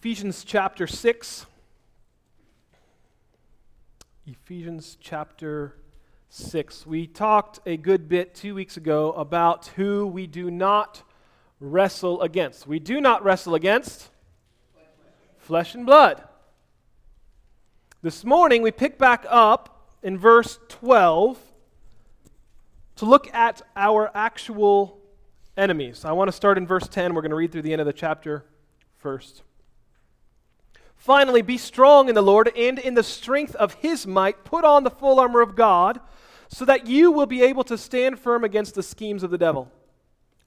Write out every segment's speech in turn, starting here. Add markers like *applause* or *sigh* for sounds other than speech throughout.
Ephesians chapter 6. Ephesians chapter 6. We talked a good bit two weeks ago about who we do not wrestle against. We do not wrestle against flesh and blood. This morning we pick back up in verse 12 to look at our actual enemies. I want to start in verse 10. We're going to read through the end of the chapter first. Finally, be strong in the Lord and in the strength of his might. Put on the full armor of God so that you will be able to stand firm against the schemes of the devil.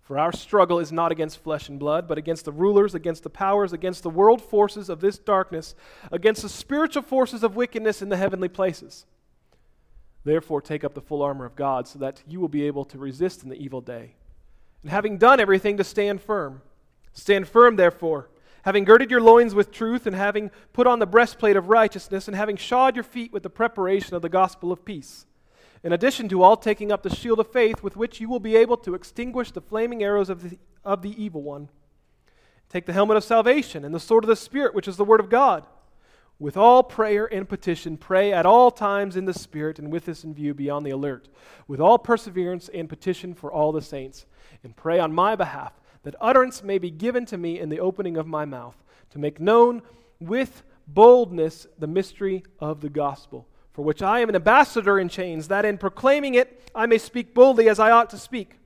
For our struggle is not against flesh and blood, but against the rulers, against the powers, against the world forces of this darkness, against the spiritual forces of wickedness in the heavenly places. Therefore, take up the full armor of God so that you will be able to resist in the evil day. And having done everything, to stand firm. Stand firm, therefore having girded your loins with truth, and having put on the breastplate of righteousness, and having shod your feet with the preparation of the gospel of peace. In addition to all, taking up the shield of faith, with which you will be able to extinguish the flaming arrows of the, of the evil one. Take the helmet of salvation and the sword of the Spirit, which is the word of God. With all prayer and petition, pray at all times in the Spirit, and with this in view, be on the alert. With all perseverance and petition for all the saints, and pray on my behalf that utterance may be given to me in the opening of my mouth, to make known with boldness the mystery of the gospel, for which I am an ambassador in chains, that in proclaiming it I may speak boldly as I ought to speak,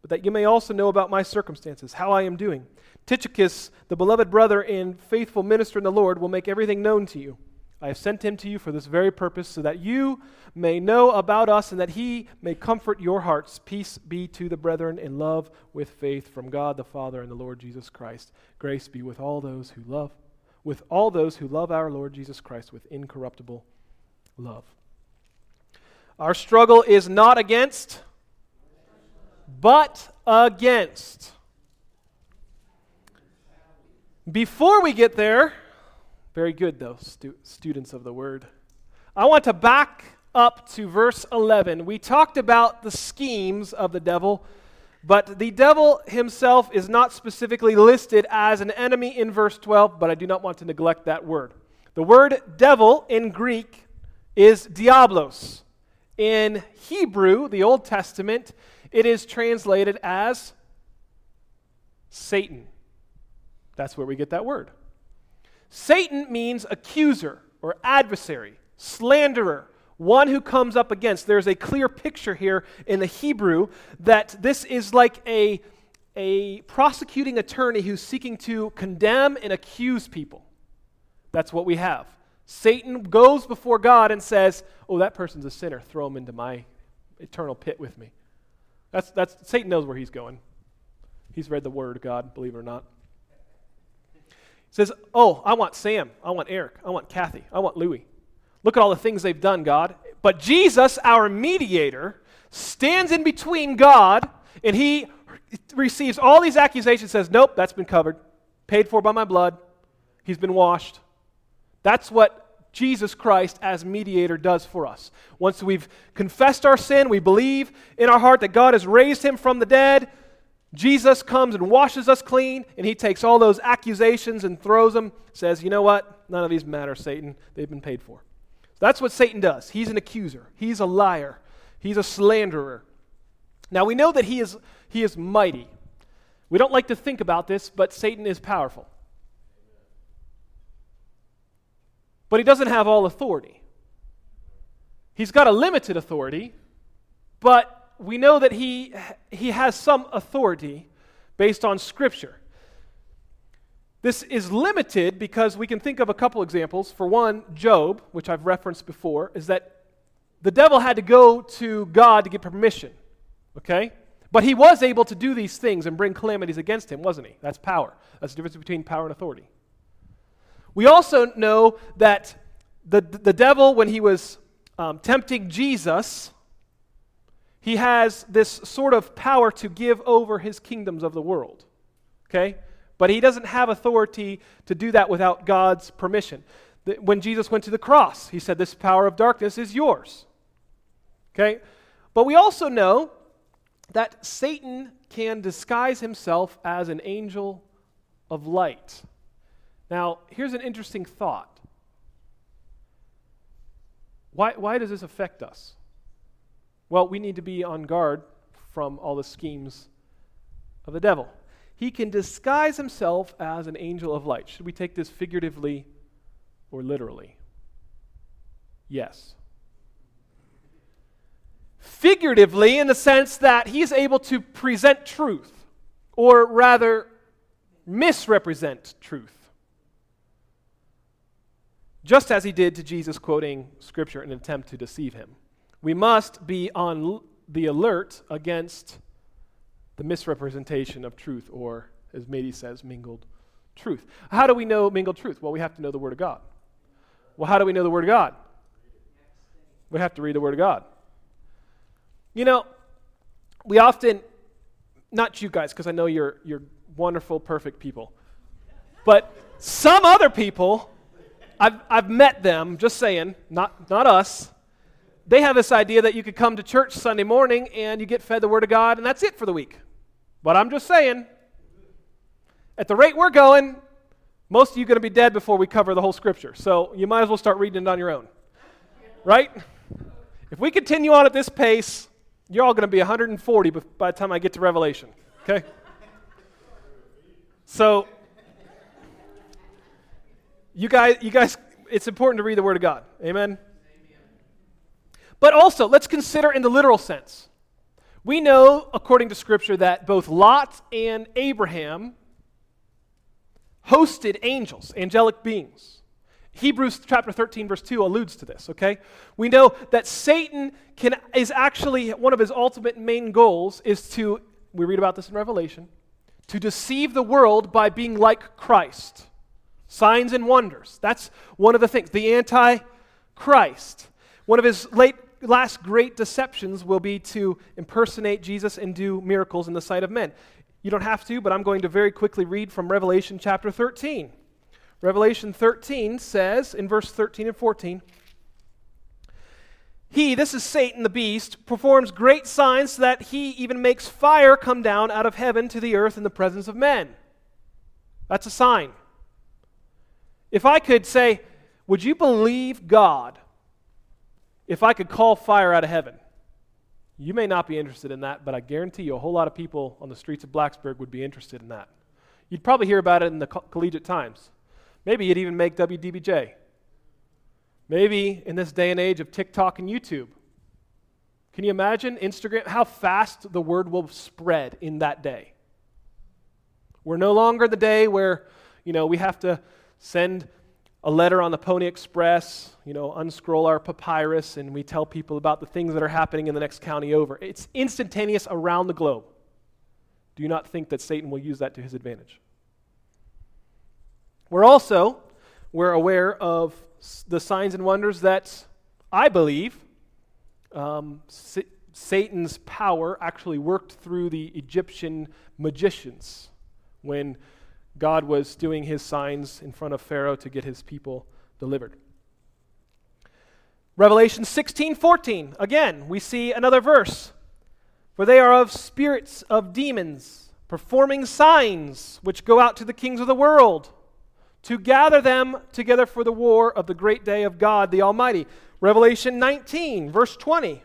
but that you may also know about my circumstances, how I am doing. Tychicus, the beloved brother and faithful minister in the Lord, will make everything known to you. I have sent him to you for this very purpose, so that you may know about us and that he may comfort your hearts. Peace be to the brethren in love with faith from God the Father and the Lord Jesus Christ. Grace be with all those who love, with all those who love our Lord Jesus Christ with incorruptible love. Our struggle is not against, but against. Before we get there, very good, though, stu- students of the word. I want to back up to verse 11. We talked about the schemes of the devil, but the devil himself is not specifically listed as an enemy in verse 12, but I do not want to neglect that word. The word devil in Greek is diablos. In Hebrew, the Old Testament, it is translated as Satan. That's where we get that word. Satan means accuser or adversary, slanderer, one who comes up against. There's a clear picture here in the Hebrew that this is like a, a prosecuting attorney who's seeking to condemn and accuse people. That's what we have. Satan goes before God and says, Oh, that person's a sinner. Throw him into my eternal pit with me. That's, that's, Satan knows where he's going. He's read the word of God, believe it or not says, Oh, I want Sam. I want Eric. I want Kathy. I want Louie. Look at all the things they've done, God. But Jesus, our mediator, stands in between God and he receives all these accusations, says, Nope, that's been covered. Paid for by my blood. He's been washed. That's what Jesus Christ as mediator does for us. Once we've confessed our sin, we believe in our heart that God has raised him from the dead, Jesus comes and washes us clean, and he takes all those accusations and throws them, says, You know what? None of these matter, Satan. They've been paid for. That's what Satan does. He's an accuser, he's a liar, he's a slanderer. Now, we know that he is, he is mighty. We don't like to think about this, but Satan is powerful. But he doesn't have all authority. He's got a limited authority, but we know that he, he has some authority based on Scripture. This is limited because we can think of a couple examples. For one, Job, which I've referenced before, is that the devil had to go to God to get permission. Okay? But he was able to do these things and bring calamities against him, wasn't he? That's power. That's the difference between power and authority. We also know that the, the devil, when he was um, tempting Jesus, he has this sort of power to give over his kingdoms of the world. Okay? But he doesn't have authority to do that without God's permission. When Jesus went to the cross, he said, This power of darkness is yours. Okay? But we also know that Satan can disguise himself as an angel of light. Now, here's an interesting thought. Why, why does this affect us? Well, we need to be on guard from all the schemes of the devil. He can disguise himself as an angel of light. Should we take this figuratively or literally? Yes. Figuratively, in the sense that he's able to present truth, or rather, misrepresent truth. Just as he did to Jesus, quoting Scripture in an attempt to deceive him. We must be on the alert against the misrepresentation of truth, or as Mady says, mingled truth. How do we know mingled truth? Well, we have to know the Word of God. Well, how do we know the Word of God? We have to read the Word of God. You know, we often, not you guys, because I know you're, you're wonderful, perfect people, but some other people, I've, I've met them, just saying, not, not us, they have this idea that you could come to church Sunday morning and you get fed the Word of God, and that's it for the week. But I'm just saying, at the rate we're going, most of you are going to be dead before we cover the whole Scripture. So you might as well start reading it on your own. Right? If we continue on at this pace, you're all going to be 140 by the time I get to Revelation. Okay? So, you guys, you guys, it's important to read the Word of God. Amen? But also, let's consider in the literal sense. We know, according to Scripture, that both Lot and Abraham hosted angels, angelic beings. Hebrews chapter 13, verse 2 alludes to this, okay? We know that Satan can, is actually one of his ultimate main goals is to, we read about this in Revelation, to deceive the world by being like Christ. Signs and wonders. That's one of the things. The anti Christ. One of his late last great deceptions will be to impersonate Jesus and do miracles in the sight of men. You don't have to, but I'm going to very quickly read from Revelation chapter 13. Revelation 13 says in verse 13 and 14 He, this is Satan the beast, performs great signs so that he even makes fire come down out of heaven to the earth in the presence of men. That's a sign. If I could say, Would you believe God if I could call fire out of heaven. You may not be interested in that, but I guarantee you a whole lot of people on the streets of Blacksburg would be interested in that. You'd probably hear about it in the Co- Collegiate Times. Maybe you'd even make WDBJ. Maybe in this day and age of TikTok and YouTube. Can you imagine Instagram, how fast the word will spread in that day? We're no longer the day where, you know, we have to send a letter on the Pony Express, you know, unscroll our papyrus, and we tell people about the things that are happening in the next county over. It's instantaneous around the globe. Do you not think that Satan will use that to his advantage? We're also we're aware of the signs and wonders that I believe um, Satan's power actually worked through the Egyptian magicians when God was doing his signs in front of Pharaoh to get his people delivered. Revelation 16 14, again, we see another verse. For they are of spirits of demons, performing signs which go out to the kings of the world, to gather them together for the war of the great day of God the Almighty. Revelation 19, verse 20.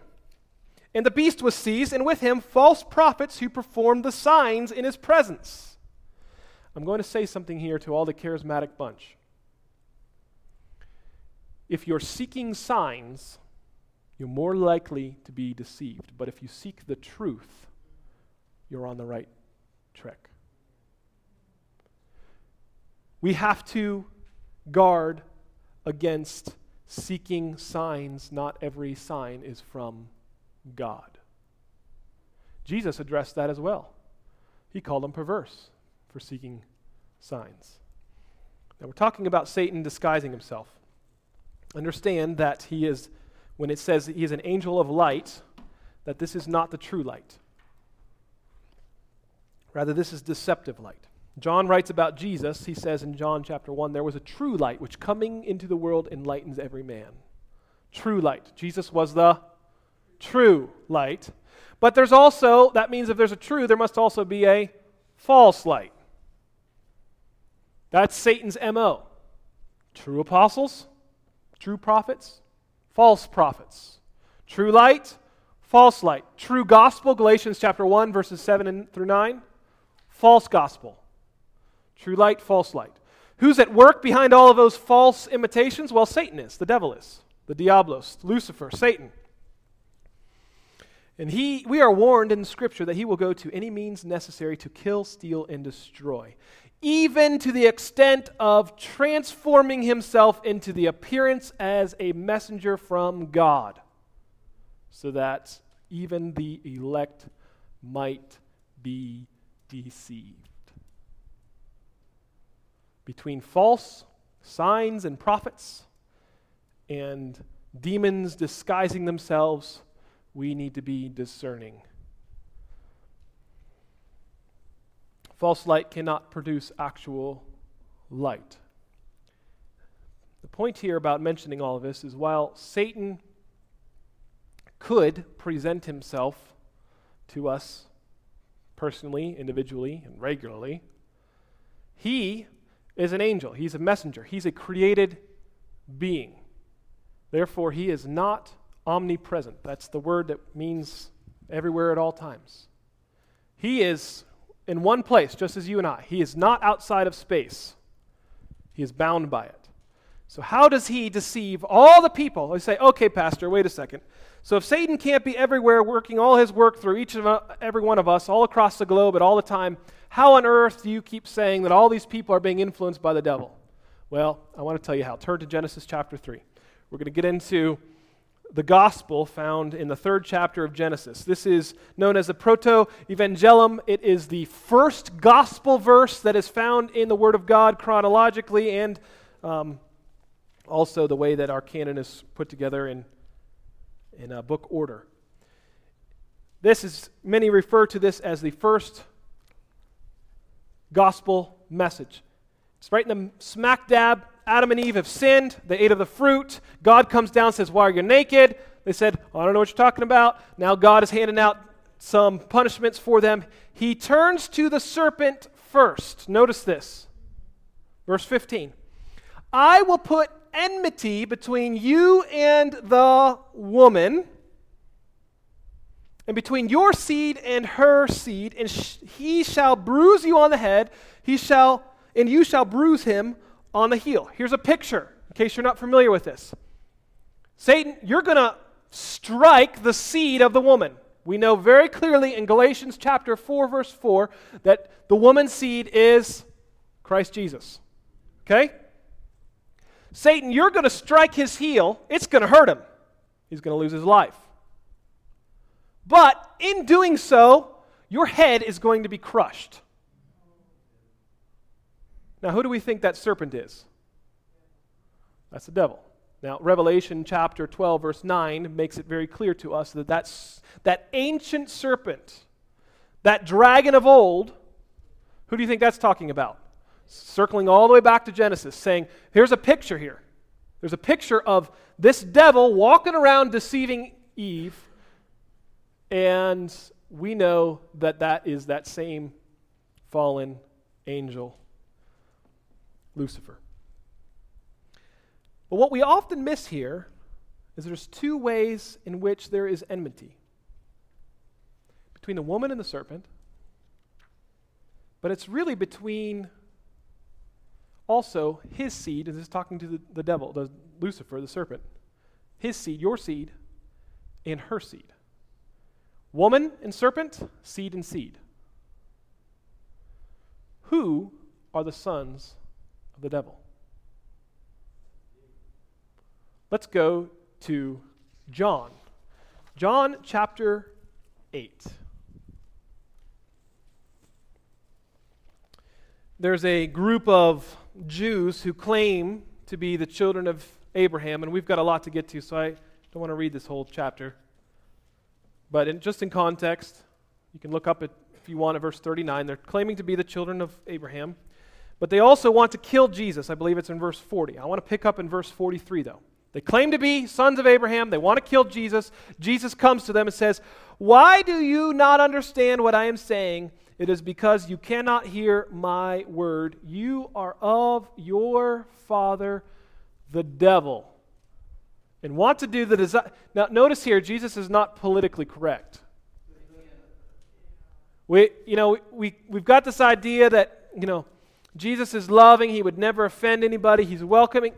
And the beast was seized, and with him false prophets who performed the signs in his presence I'm going to say something here to all the charismatic bunch. If you're seeking signs, you're more likely to be deceived. But if you seek the truth, you're on the right track. We have to guard against seeking signs. Not every sign is from God. Jesus addressed that as well. He called them perverse for seeking signs. Now, we're talking about Satan disguising himself. Understand that he is, when it says he is an angel of light, that this is not the true light. Rather, this is deceptive light. John writes about Jesus. He says in John chapter 1 there was a true light which coming into the world enlightens every man. True light. Jesus was the true light. But there's also, that means if there's a true, there must also be a false light. That's Satan's MO. True apostles, true prophets, false prophets. True light, false light. True gospel, Galatians chapter 1, verses 7 through 9. False gospel. True light, false light. Who's at work behind all of those false imitations? Well, Satan is, the devil is, the Diablos, Lucifer, Satan. And he, we are warned in Scripture that he will go to any means necessary to kill, steal, and destroy, even to the extent of transforming himself into the appearance as a messenger from God, so that even the elect might be deceived. Between false signs and prophets and demons disguising themselves we need to be discerning. False light cannot produce actual light. The point here about mentioning all of this is while Satan could present himself to us personally, individually, and regularly, he is an angel. He's a messenger. He's a created being. Therefore, he is not omnipresent. That's the word that means everywhere at all times. He is in one place, just as you and I. He is not outside of space, he is bound by it. So, how does he deceive all the people? They say, okay, Pastor, wait a second. So, if Satan can't be everywhere working all his work through each of uh, every one of us all across the globe at all the time, how on earth do you keep saying that all these people are being influenced by the devil? Well, I want to tell you how. Turn to Genesis chapter 3. We're going to get into the gospel found in the third chapter of Genesis. This is known as the Proto Evangelium. It is the first gospel verse that is found in the Word of God chronologically and um, also the way that our canon is put together in, in a book order. This is, many refer to this as the first gospel message. It's right in the smack dab Adam and Eve have sinned. They ate of the fruit. God comes down says, Why are you naked? They said, I don't know what you're talking about. Now God is handing out some punishments for them. He turns to the serpent first. Notice this. Verse 15 I will put enmity between you and the woman, and between your seed and her seed, and sh- he shall bruise you on the head, he shall, and you shall bruise him on the heel. Here's a picture, in case you're not familiar with this. Satan, you're going to strike the seed of the woman. We know very clearly in Galatians chapter 4, verse 4, that the woman's seed is Christ Jesus. Okay? Satan, you're going to strike his heel. It's going to hurt him. He's going to lose his life. But in doing so, your head is going to be crushed. Now, who do we think that serpent is? That's the devil. Now, Revelation chapter 12, verse 9 makes it very clear to us that that's, that ancient serpent, that dragon of old, who do you think that's talking about? Circling all the way back to Genesis, saying, here's a picture here. There's a picture of this devil walking around deceiving Eve, and we know that that is that same fallen angel Lucifer. But what we often miss here is there's two ways in which there is enmity between the woman and the serpent, but it's really between also his seed, and this is talking to the, the devil, the Lucifer, the serpent, his seed, your seed, and her seed. Woman and serpent, seed and seed. Who are the sons of the devil. Let's go to John. John chapter 8. There's a group of Jews who claim to be the children of Abraham, and we've got a lot to get to, so I don't want to read this whole chapter. But in, just in context, you can look up at, if you want at verse 39. They're claiming to be the children of Abraham. But they also want to kill Jesus. I believe it's in verse 40. I want to pick up in verse 43, though. They claim to be sons of Abraham. They want to kill Jesus. Jesus comes to them and says, Why do you not understand what I am saying? It is because you cannot hear my word. You are of your father, the devil, and want to do the desire. Now, notice here, Jesus is not politically correct. We, you know, we, we've got this idea that, you know, Jesus is loving. He would never offend anybody. He's welcoming.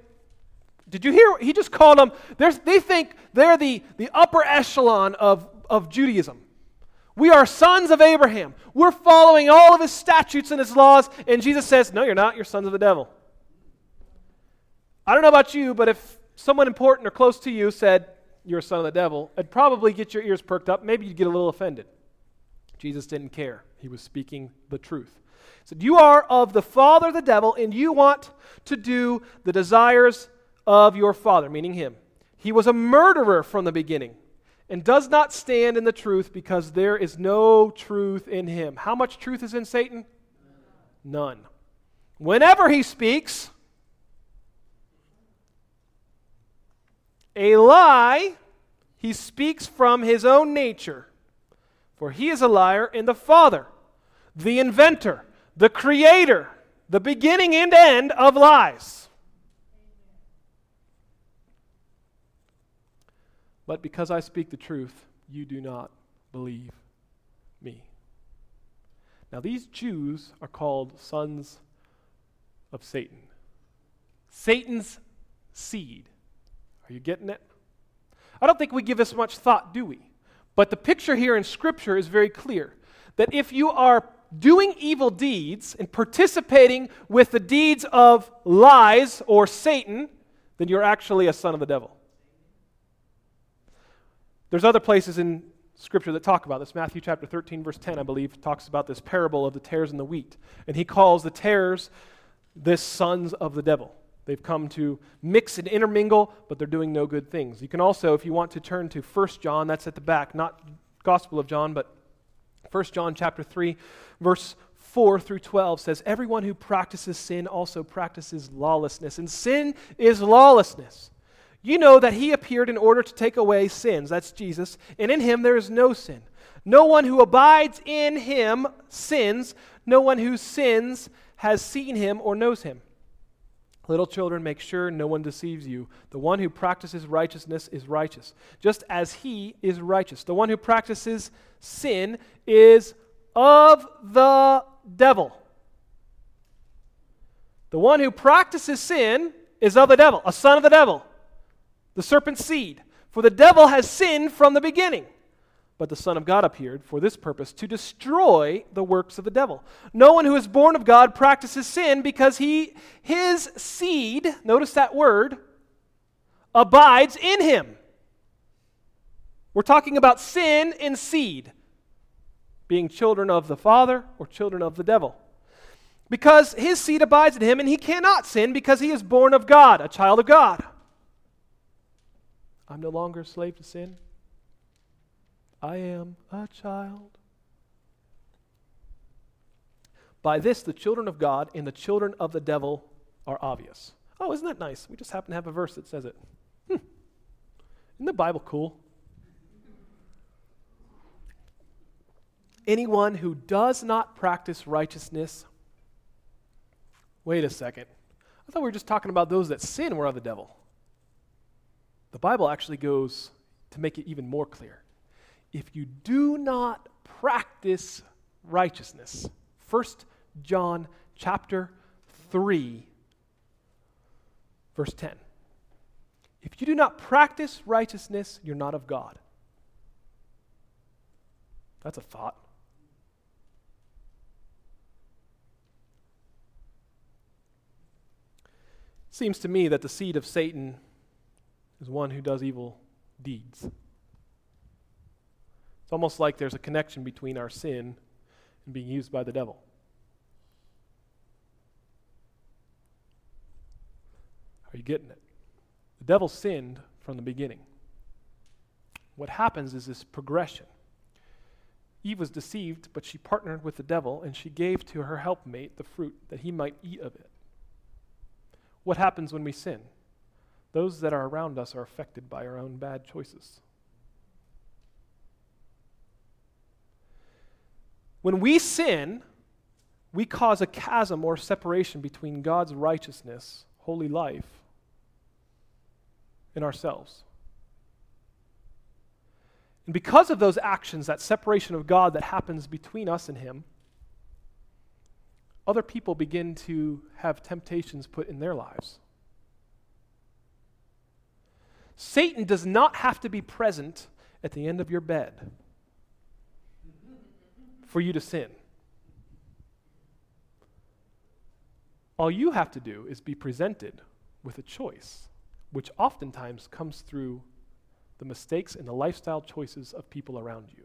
Did you hear? He just called them, they think they're the, the upper echelon of, of Judaism. We are sons of Abraham. We're following all of his statutes and his laws. And Jesus says, No, you're not. You're sons of the devil. I don't know about you, but if someone important or close to you said, You're a son of the devil, it'd probably get your ears perked up. Maybe you'd get a little offended. Jesus didn't care. He was speaking the truth. He said, You are of the father, the devil, and you want to do the desires of your father, meaning him. He was a murderer from the beginning and does not stand in the truth because there is no truth in him. How much truth is in Satan? None. Whenever he speaks, a lie, he speaks from his own nature. For he is a liar and the father, the inventor, the creator, the beginning and end of lies. But because I speak the truth, you do not believe me. Now, these Jews are called sons of Satan. Satan's seed. Are you getting it? I don't think we give this much thought, do we? But the picture here in Scripture is very clear that if you are doing evil deeds and participating with the deeds of lies or Satan, then you're actually a son of the devil. There's other places in Scripture that talk about this. Matthew chapter 13, verse 10, I believe, talks about this parable of the tares and the wheat. And he calls the tares the sons of the devil. They've come to mix and intermingle, but they're doing no good things. You can also, if you want to turn to 1 John, that's at the back, not Gospel of John, but 1 John chapter 3, verse 4 through 12 says, Everyone who practices sin also practices lawlessness, and sin is lawlessness. You know that he appeared in order to take away sins. That's Jesus. And in him there is no sin. No one who abides in him sins. No one who sins has seen him or knows him. Little children, make sure no one deceives you. The one who practices righteousness is righteous, just as he is righteous. The one who practices sin is of the devil. The one who practices sin is of the devil, a son of the devil the serpent's seed. For the devil has sinned from the beginning. But the Son of God appeared for this purpose, to destroy the works of the devil. No one who is born of God practices sin because he, his seed, notice that word, abides in him. We're talking about sin and seed, being children of the Father or children of the devil. Because his seed abides in him, and he cannot sin because he is born of God, a child of God. I'm no longer a slave to sin. I am a child. By this, the children of God and the children of the devil are obvious. Oh, isn't that nice? We just happen to have a verse that says it. Hmm. Isn't the Bible cool? Anyone who does not practice righteousness. Wait a second. I thought we were just talking about those that sin were of the devil. The Bible actually goes to make it even more clear. If you do not practice righteousness, 1 John chapter 3 verse 10. If you do not practice righteousness, you're not of God. That's a thought. Seems to me that the seed of Satan is one who does evil deeds. It's almost like there's a connection between our sin and being used by the devil. Are you getting it? The devil sinned from the beginning. What happens is this progression. Eve was deceived, but she partnered with the devil and she gave to her helpmate the fruit that he might eat of it. What happens when we sin? Those that are around us are affected by our own bad choices. When we sin, we cause a chasm or separation between God's righteousness, holy life, and ourselves. And because of those actions, that separation of God that happens between us and Him, other people begin to have temptations put in their lives. Satan does not have to be present at the end of your bed for you to sin. All you have to do is be presented with a choice, which oftentimes comes through the mistakes and the lifestyle choices of people around you.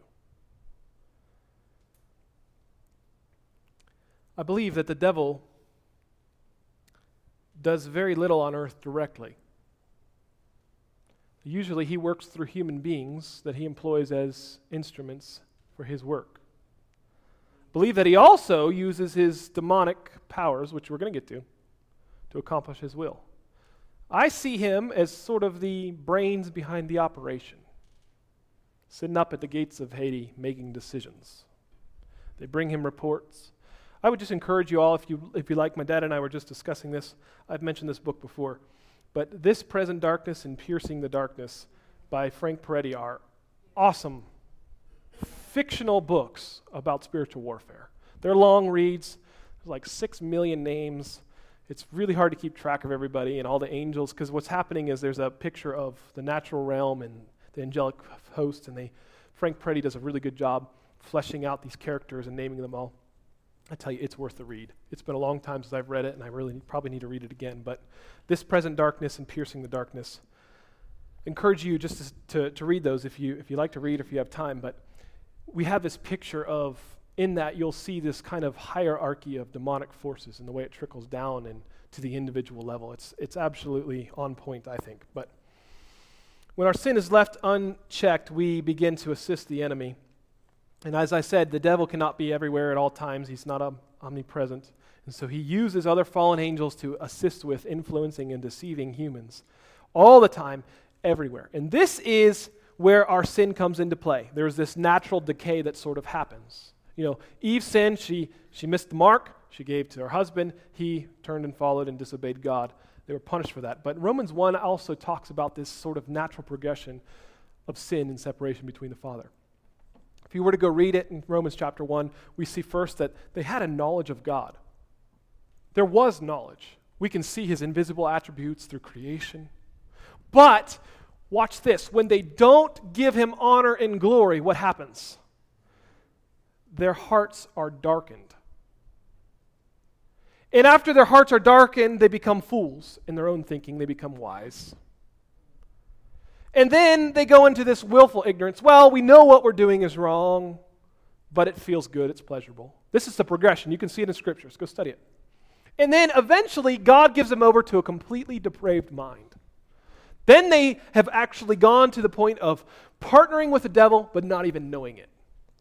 I believe that the devil does very little on earth directly. Usually, he works through human beings that he employs as instruments for his work. Believe that he also uses his demonic powers, which we're going to get to, to accomplish his will. I see him as sort of the brains behind the operation, sitting up at the gates of Hades making decisions. They bring him reports. I would just encourage you all, if you, if you like, my dad and I were just discussing this. I've mentioned this book before. But This Present Darkness and Piercing the Darkness by Frank Peretti are awesome fictional books about spiritual warfare. They're long reads, There's like six million names. It's really hard to keep track of everybody and all the angels because what's happening is there's a picture of the natural realm and the angelic host, and they Frank Peretti does a really good job fleshing out these characters and naming them all. I tell you, it's worth the read. It's been a long time since I've read it, and I really probably need to read it again. But this present darkness and piercing the darkness, encourage you just to, to, to read those if you if you like to read, if you have time. But we have this picture of, in that, you'll see this kind of hierarchy of demonic forces and the way it trickles down and to the individual level. It's, it's absolutely on point, I think. But when our sin is left unchecked, we begin to assist the enemy. And as I said, the devil cannot be everywhere at all times, he's not omnipresent. And so he uses other fallen angels to assist with influencing and deceiving humans all the time, everywhere. And this is where our sin comes into play. There's this natural decay that sort of happens. You know, Eve sinned, she, she missed the mark, she gave to her husband, he turned and followed and disobeyed God. They were punished for that. But Romans 1 also talks about this sort of natural progression of sin and separation between the Father. If you were to go read it in Romans chapter 1, we see first that they had a knowledge of God. There was knowledge. We can see his invisible attributes through creation. But Watch this. When they don't give him honor and glory, what happens? Their hearts are darkened. And after their hearts are darkened, they become fools. In their own thinking, they become wise. And then they go into this willful ignorance. Well, we know what we're doing is wrong, but it feels good, it's pleasurable. This is the progression. You can see it in scriptures. Go study it. And then eventually, God gives them over to a completely depraved mind. Then they have actually gone to the point of partnering with the devil, but not even knowing it.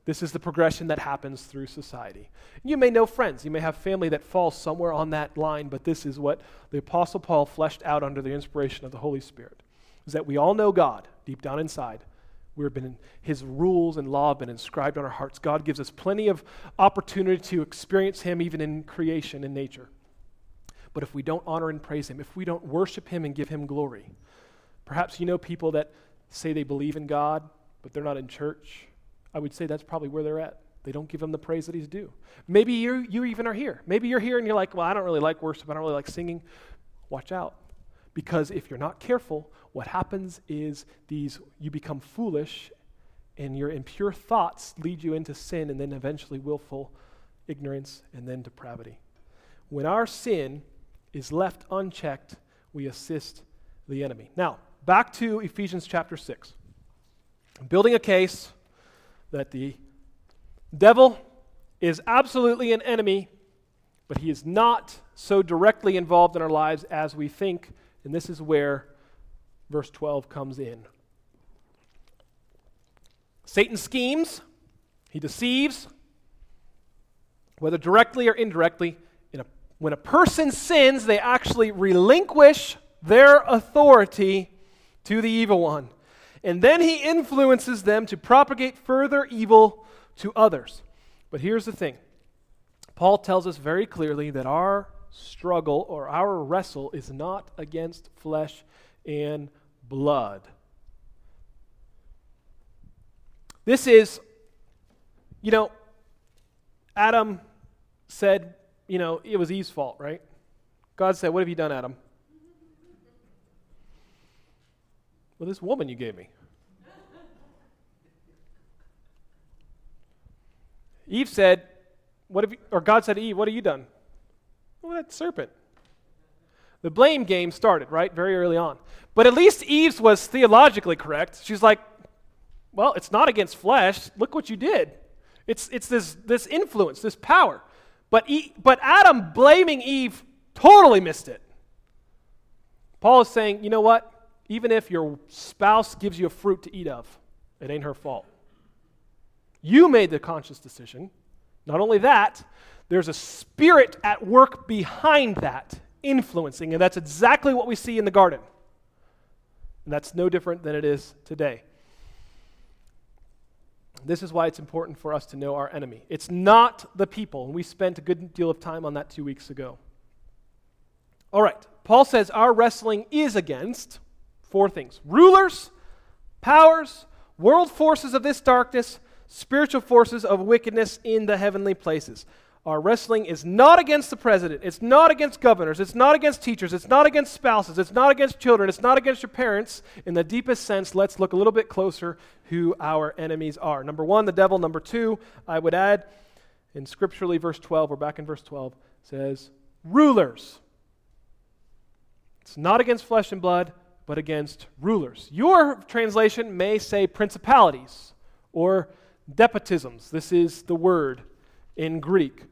This is the progression that happens through society. You may know friends, you may have family that falls somewhere on that line, but this is what the Apostle Paul fleshed out under the inspiration of the Holy Spirit. Is that we all know God deep down inside. We've been his rules and law have been inscribed on our hearts. God gives us plenty of opportunity to experience him even in creation and nature. But if we don't honor and praise him, if we don't worship him and give him glory, Perhaps you know people that say they believe in God, but they're not in church. I would say that's probably where they're at. They don't give him the praise that he's due. Maybe you you even are here. Maybe you're here and you're like, well, I don't really like worship. I don't really like singing. Watch out. Because if you're not careful, what happens is these you become foolish and your impure thoughts lead you into sin and then eventually willful ignorance and then depravity. When our sin is left unchecked, we assist the enemy. Now, back to Ephesians chapter 6. I'm building a case that the devil is absolutely an enemy, but he is not so directly involved in our lives as we think, and this is where verse 12 comes in. Satan schemes, he deceives, whether directly or indirectly. A, when a person sins, they actually relinquish their authority to the evil one. And then he influences them to propagate further evil to others. But here's the thing Paul tells us very clearly that our struggle or our wrestle is not against flesh and blood. This is, you know, Adam said, you know, it was Eve's fault, right? God said, What have you done, Adam? This woman you gave me. Eve said, What have you, or God said to Eve, What have you done? Well, that serpent. The blame game started, right? Very early on. But at least Eve's was theologically correct. She's like, Well, it's not against flesh. Look what you did. It's, it's this, this influence, this power. But, e- but Adam blaming Eve totally missed it. Paul is saying, you know what? Even if your spouse gives you a fruit to eat of, it ain't her fault. You made the conscious decision. Not only that, there's a spirit at work behind that, influencing, and that's exactly what we see in the garden. And that's no different than it is today. This is why it's important for us to know our enemy. It's not the people, and we spent a good deal of time on that two weeks ago. All right, Paul says our wrestling is against four things rulers, powers, world forces of this darkness, spiritual forces of wickedness in the heavenly places. Our wrestling is not against the president. It's not against governors. It's not against teachers. It's not against spouses. It's not against children. It's not against your parents. In the deepest sense, let's look a little bit closer who our enemies are. Number one, the devil. Number two, I would add, in scripturally, verse 12, we're back in verse 12, says, rulers. It's not against flesh and blood, but against rulers. Your translation may say principalities or despotisms. This is the word in Greek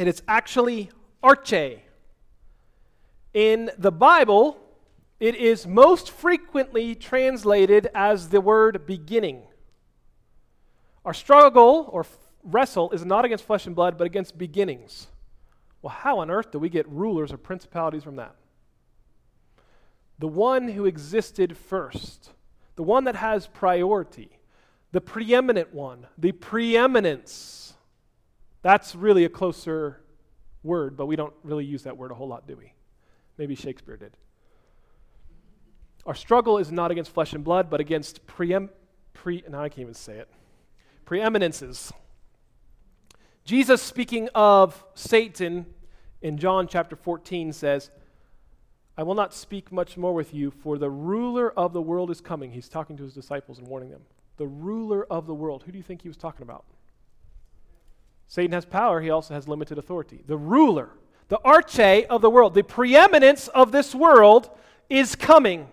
and it's actually arche. In the Bible, it is most frequently translated as the word beginning. Our struggle or wrestle is not against flesh and blood, but against beginnings. Well, how on earth do we get rulers or principalities from that? The one who existed first, the one that has priority, the preeminent one, the preeminence that's really a closer word, but we don't really use that word a whole lot, do we? Maybe Shakespeare did. Our struggle is not against flesh and blood, but against preem, pre, now I can't even say it, preeminences. Jesus, speaking of Satan in John chapter 14, says, I will not speak much more with you, for the ruler of the world is coming. He's talking to his disciples and warning them. The ruler of the world. Who do you think he was talking about? Satan has power, he also has limited authority. The ruler, the arche of the world, the preeminence of this world is coming,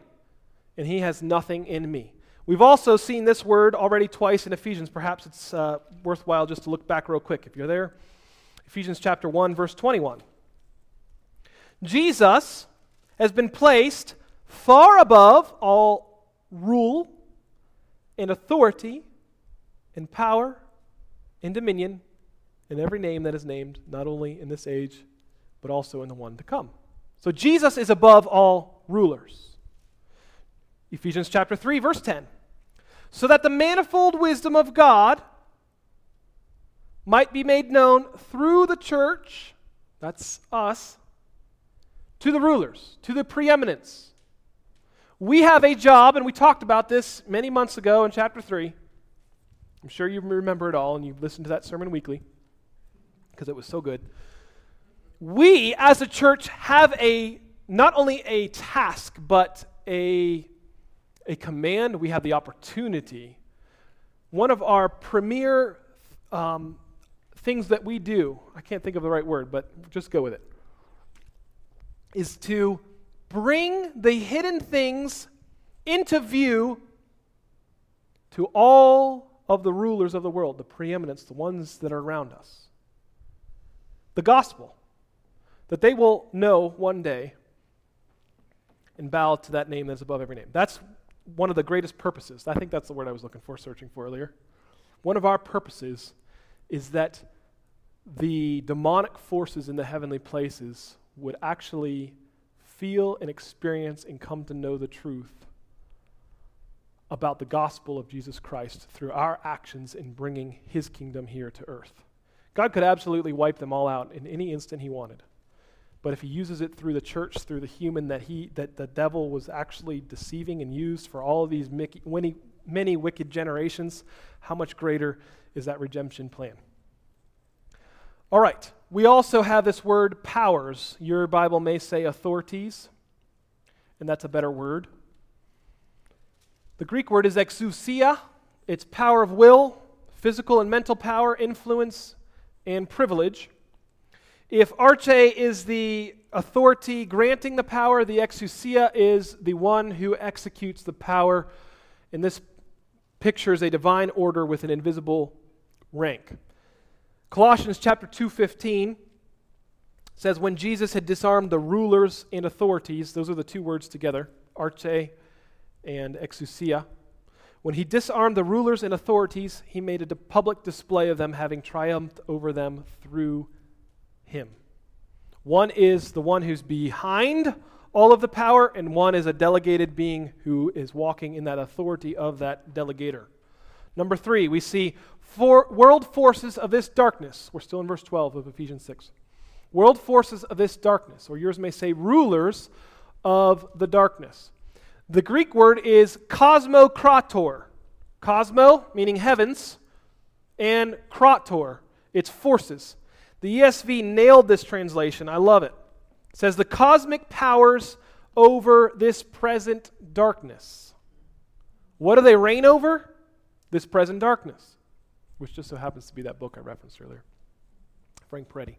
and he has nothing in me. We've also seen this word already twice in Ephesians. Perhaps it's uh, worthwhile just to look back real quick if you're there. Ephesians chapter 1, verse 21. Jesus has been placed far above all rule and authority and power and dominion in every name that is named, not only in this age, but also in the one to come. So Jesus is above all rulers. Ephesians chapter 3, verse 10. So that the manifold wisdom of God might be made known through the church, that's us, to the rulers, to the preeminence. We have a job, and we talked about this many months ago in chapter 3. I'm sure you remember it all, and you've listened to that sermon weekly because it was so good. We as a church have a not only a task but a a command. We have the opportunity. One of our premier um, things that we do, I can't think of the right word, but just go with it, is to bring the hidden things into view to all of the rulers of the world, the preeminence, the ones that are around us the gospel, that they will know one day and bow to that name that's above every name. That's one of the greatest purposes. I think that's the word I was looking for, searching for earlier. One of our purposes is that the demonic forces in the heavenly places would actually feel and experience and come to know the truth about the gospel of Jesus Christ through our actions in bringing his kingdom here to earth. God could absolutely wipe them all out in any instant he wanted. But if he uses it through the church, through the human that he that the devil was actually deceiving and used for all of these many, many wicked generations, how much greater is that redemption plan? All right. We also have this word powers. Your Bible may say authorities, and that's a better word. The Greek word is exousia. It's power of will, physical and mental power, influence, and privilege. If arche is the authority granting the power, the exousia is the one who executes the power. And this pictures a divine order with an invisible rank. Colossians chapter 2:15 says when Jesus had disarmed the rulers and authorities, those are the two words together, arche and exousia. When he disarmed the rulers and authorities, he made a public display of them, having triumphed over them through him. One is the one who's behind all of the power, and one is a delegated being who is walking in that authority of that delegator. Number three, we see four world forces of this darkness. We're still in verse 12 of Ephesians 6. World forces of this darkness, or yours may say rulers of the darkness. The Greek word is cosmokrator. Cosmo, meaning heavens, and krator, it's forces. The ESV nailed this translation. I love it. It says, The cosmic powers over this present darkness. What do they reign over? This present darkness, which just so happens to be that book I referenced earlier. Frank Peretti.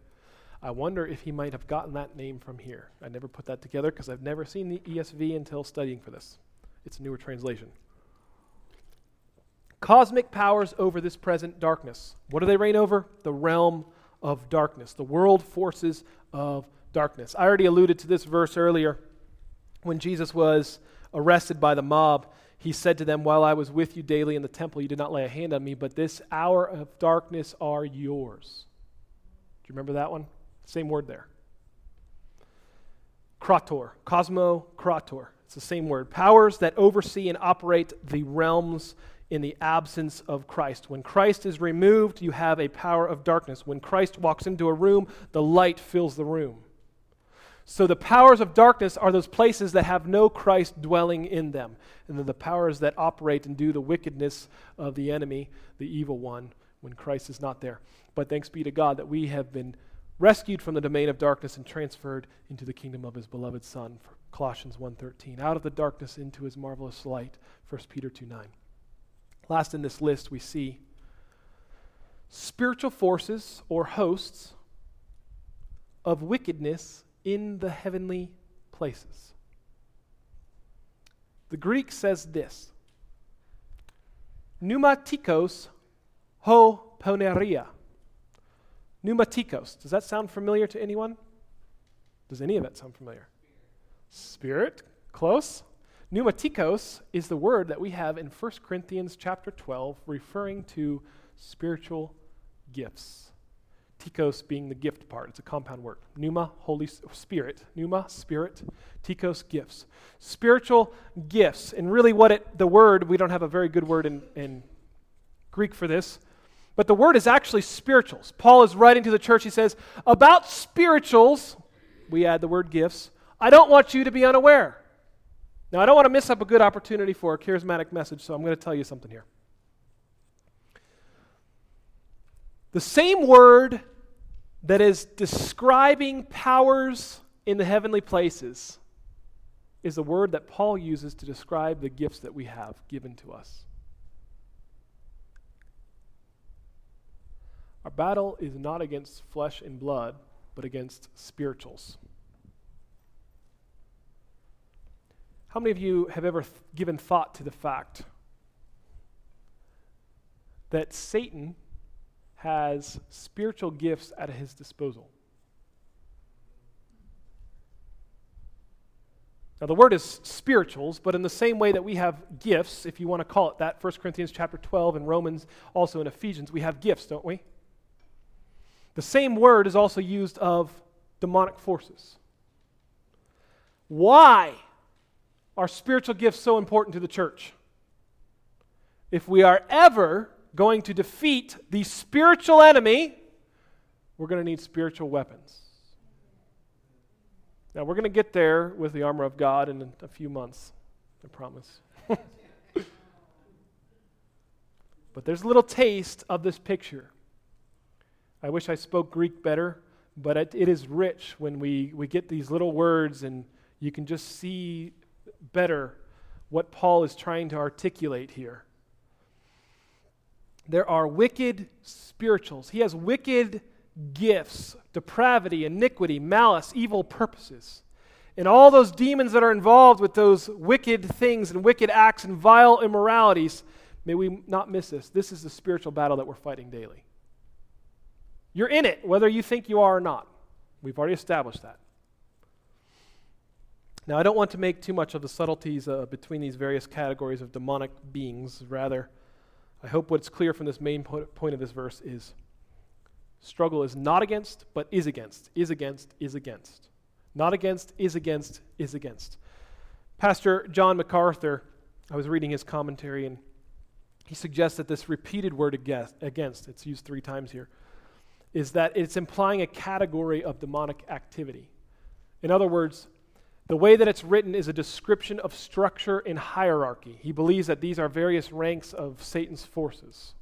I wonder if he might have gotten that name from here. I never put that together because I've never seen the ESV until studying for this. It's a newer translation. Cosmic powers over this present darkness. What do they reign over? The realm of darkness, the world forces of darkness. I already alluded to this verse earlier. When Jesus was arrested by the mob, he said to them, While I was with you daily in the temple, you did not lay a hand on me, but this hour of darkness are yours. Do you remember that one? Same word there. Krator, cosmo krator. It's the same word. Powers that oversee and operate the realms in the absence of Christ. When Christ is removed, you have a power of darkness. When Christ walks into a room, the light fills the room. So the powers of darkness are those places that have no Christ dwelling in them. And then the powers that operate and do the wickedness of the enemy, the evil one, when Christ is not there. But thanks be to God that we have been rescued from the domain of darkness and transferred into the kingdom of his beloved son colossians 1.13 out of the darkness into his marvelous light 1 peter 2.9 last in this list we see spiritual forces or hosts of wickedness in the heavenly places the greek says this pneumatikos ho poneria Pneumatikos. Does that sound familiar to anyone? Does any of that sound familiar? Spirit. Close. Pneumatikos is the word that we have in 1 Corinthians chapter 12 referring to spiritual gifts. Tikos being the gift part. It's a compound word. Pneuma, Holy Spirit. Pneuma, Spirit. Tikos, gifts. Spiritual gifts. And really, what it, the word, we don't have a very good word in, in Greek for this, but the word is actually spirituals. Paul is writing to the church. He says, About spirituals, we add the word gifts, I don't want you to be unaware. Now, I don't want to miss up a good opportunity for a charismatic message, so I'm going to tell you something here. The same word that is describing powers in the heavenly places is the word that Paul uses to describe the gifts that we have given to us. Our battle is not against flesh and blood, but against spirituals. How many of you have ever th- given thought to the fact that Satan has spiritual gifts at his disposal? Now the word is spirituals, but in the same way that we have gifts, if you want to call it that, 1 Corinthians chapter 12 and Romans, also in Ephesians, we have gifts, don't we? The same word is also used of demonic forces. Why are spiritual gifts so important to the church? If we are ever going to defeat the spiritual enemy, we're going to need spiritual weapons. Now, we're going to get there with the armor of God in a few months, I promise. *laughs* but there's a little taste of this picture. I wish I spoke Greek better, but it, it is rich when we, we get these little words and you can just see better what Paul is trying to articulate here. There are wicked spirituals. He has wicked gifts, depravity, iniquity, malice, evil purposes. And all those demons that are involved with those wicked things and wicked acts and vile immoralities, may we not miss this. This is the spiritual battle that we're fighting daily. You're in it, whether you think you are or not. We've already established that. Now, I don't want to make too much of the subtleties uh, between these various categories of demonic beings. Rather, I hope what's clear from this main po- point of this verse is struggle is not against, but is against, is against, is against. Not against, is against, is against. Pastor John MacArthur, I was reading his commentary, and he suggests that this repeated word against, it's used three times here, is that it's implying a category of demonic activity. In other words, the way that it's written is a description of structure and hierarchy. He believes that these are various ranks of Satan's forces.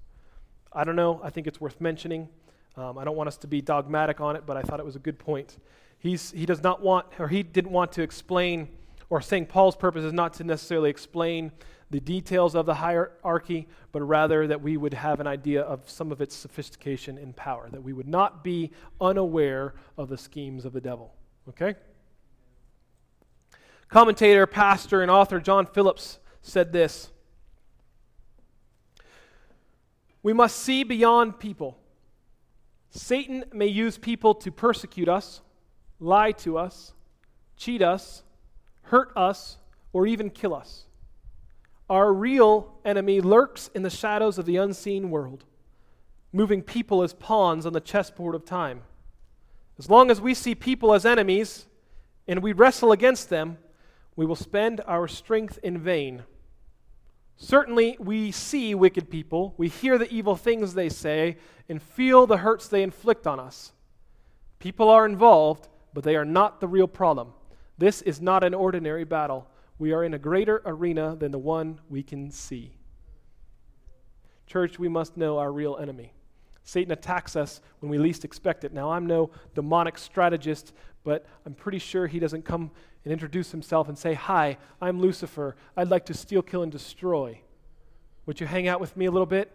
I don't know. I think it's worth mentioning. Um, I don't want us to be dogmatic on it, but I thought it was a good point. He's, he does not want, or he didn't want to explain, or saying Paul's purpose is not to necessarily explain the details of the hierarchy, but rather that we would have an idea of some of its sophistication and power, that we would not be unaware of the schemes of the devil. Okay? Commentator, pastor, and author John Phillips said this We must see beyond people. Satan may use people to persecute us, lie to us, cheat us, hurt us, or even kill us. Our real enemy lurks in the shadows of the unseen world, moving people as pawns on the chessboard of time. As long as we see people as enemies and we wrestle against them, we will spend our strength in vain. Certainly, we see wicked people, we hear the evil things they say, and feel the hurts they inflict on us. People are involved, but they are not the real problem. This is not an ordinary battle we are in a greater arena than the one we can see. Church, we must know our real enemy. Satan attacks us when we least expect it. Now, I'm no demonic strategist, but I'm pretty sure he doesn't come and introduce himself and say, Hi, I'm Lucifer. I'd like to steal, kill, and destroy. Would you hang out with me a little bit?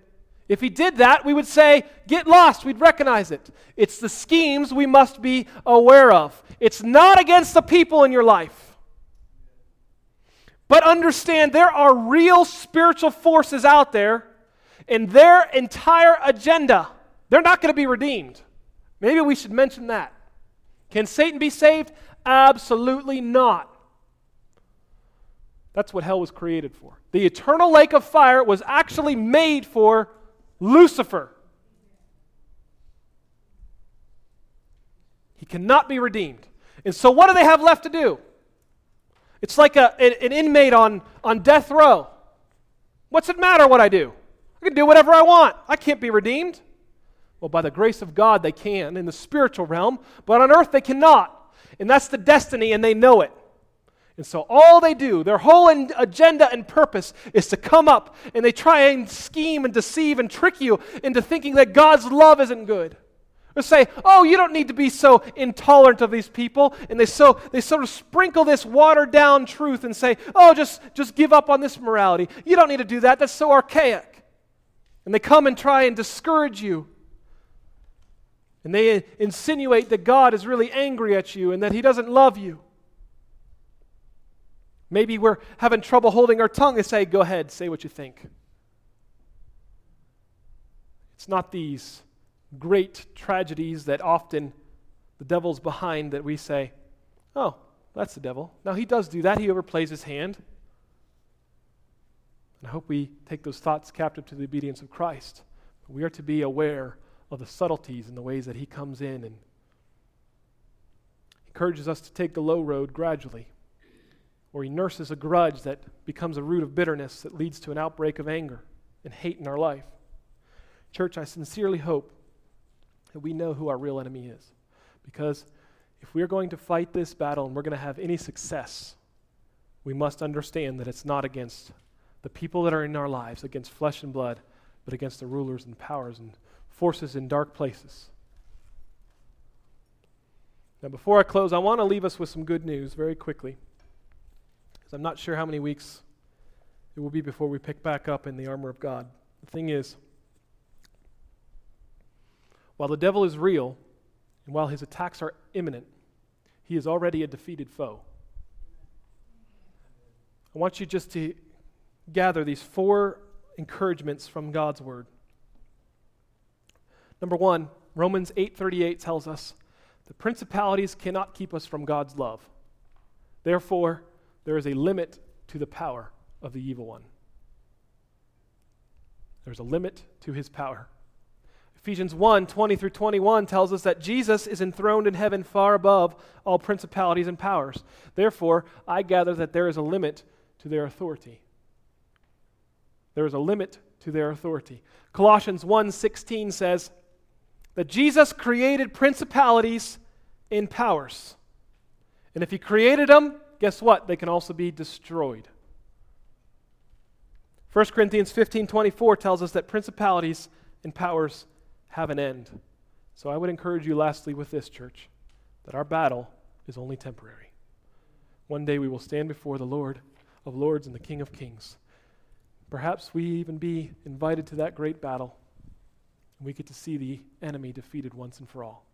If he did that, we would say, Get lost. We'd recognize it. It's the schemes we must be aware of. It's not against the people in your life. But understand there are real spiritual forces out there, and their entire agenda, they're not going to be redeemed. Maybe we should mention that. Can Satan be saved? Absolutely not. That's what hell was created for. The eternal lake of fire was actually made for Lucifer. He cannot be redeemed. And so, what do they have left to do? It's like a, an inmate on, on death row. What's it matter what I do? I can do whatever I want. I can't be redeemed. Well, by the grace of God, they can in the spiritual realm, but on earth, they cannot. And that's the destiny, and they know it. And so, all they do, their whole agenda and purpose is to come up and they try and scheme and deceive and trick you into thinking that God's love isn't good. Or say, oh, you don't need to be so intolerant of these people. And they, so, they sort of sprinkle this watered down truth and say, oh, just, just give up on this morality. You don't need to do that. That's so archaic. And they come and try and discourage you. And they insinuate that God is really angry at you and that He doesn't love you. Maybe we're having trouble holding our tongue. They say, go ahead, say what you think. It's not these great tragedies that often the devil's behind that we say, oh, that's the devil. Now, he does do that, he overplays his hand. And I hope we take those thoughts captive to the obedience of Christ. We are to be aware of the subtleties and the ways that he comes in and encourages us to take the low road gradually. Or he nurses a grudge that becomes a root of bitterness that leads to an outbreak of anger and hate in our life. Church, I sincerely hope that we know who our real enemy is. Because if we're going to fight this battle and we're going to have any success, we must understand that it's not against the people that are in our lives, against flesh and blood, but against the rulers and powers and forces in dark places. Now, before I close, I want to leave us with some good news very quickly, because I'm not sure how many weeks it will be before we pick back up in the armor of God. The thing is, while the devil is real, and while his attacks are imminent, he is already a defeated foe. I want you just to gather these four encouragements from God's word. Number 1, Romans 8:38 tells us, "The principalities cannot keep us from God's love. Therefore, there is a limit to the power of the evil one." There's a limit to his power. Ephesians 1 20 through 21 tells us that Jesus is enthroned in heaven far above all principalities and powers. Therefore, I gather that there is a limit to their authority. There is a limit to their authority. Colossians 1:16 says that Jesus created principalities and powers. And if he created them, guess what? They can also be destroyed. 1 Corinthians 15:24 tells us that principalities and powers have an end. So I would encourage you, lastly, with this church, that our battle is only temporary. One day we will stand before the Lord of Lords and the King of Kings. Perhaps we even be invited to that great battle, we get to see the enemy defeated once and for all.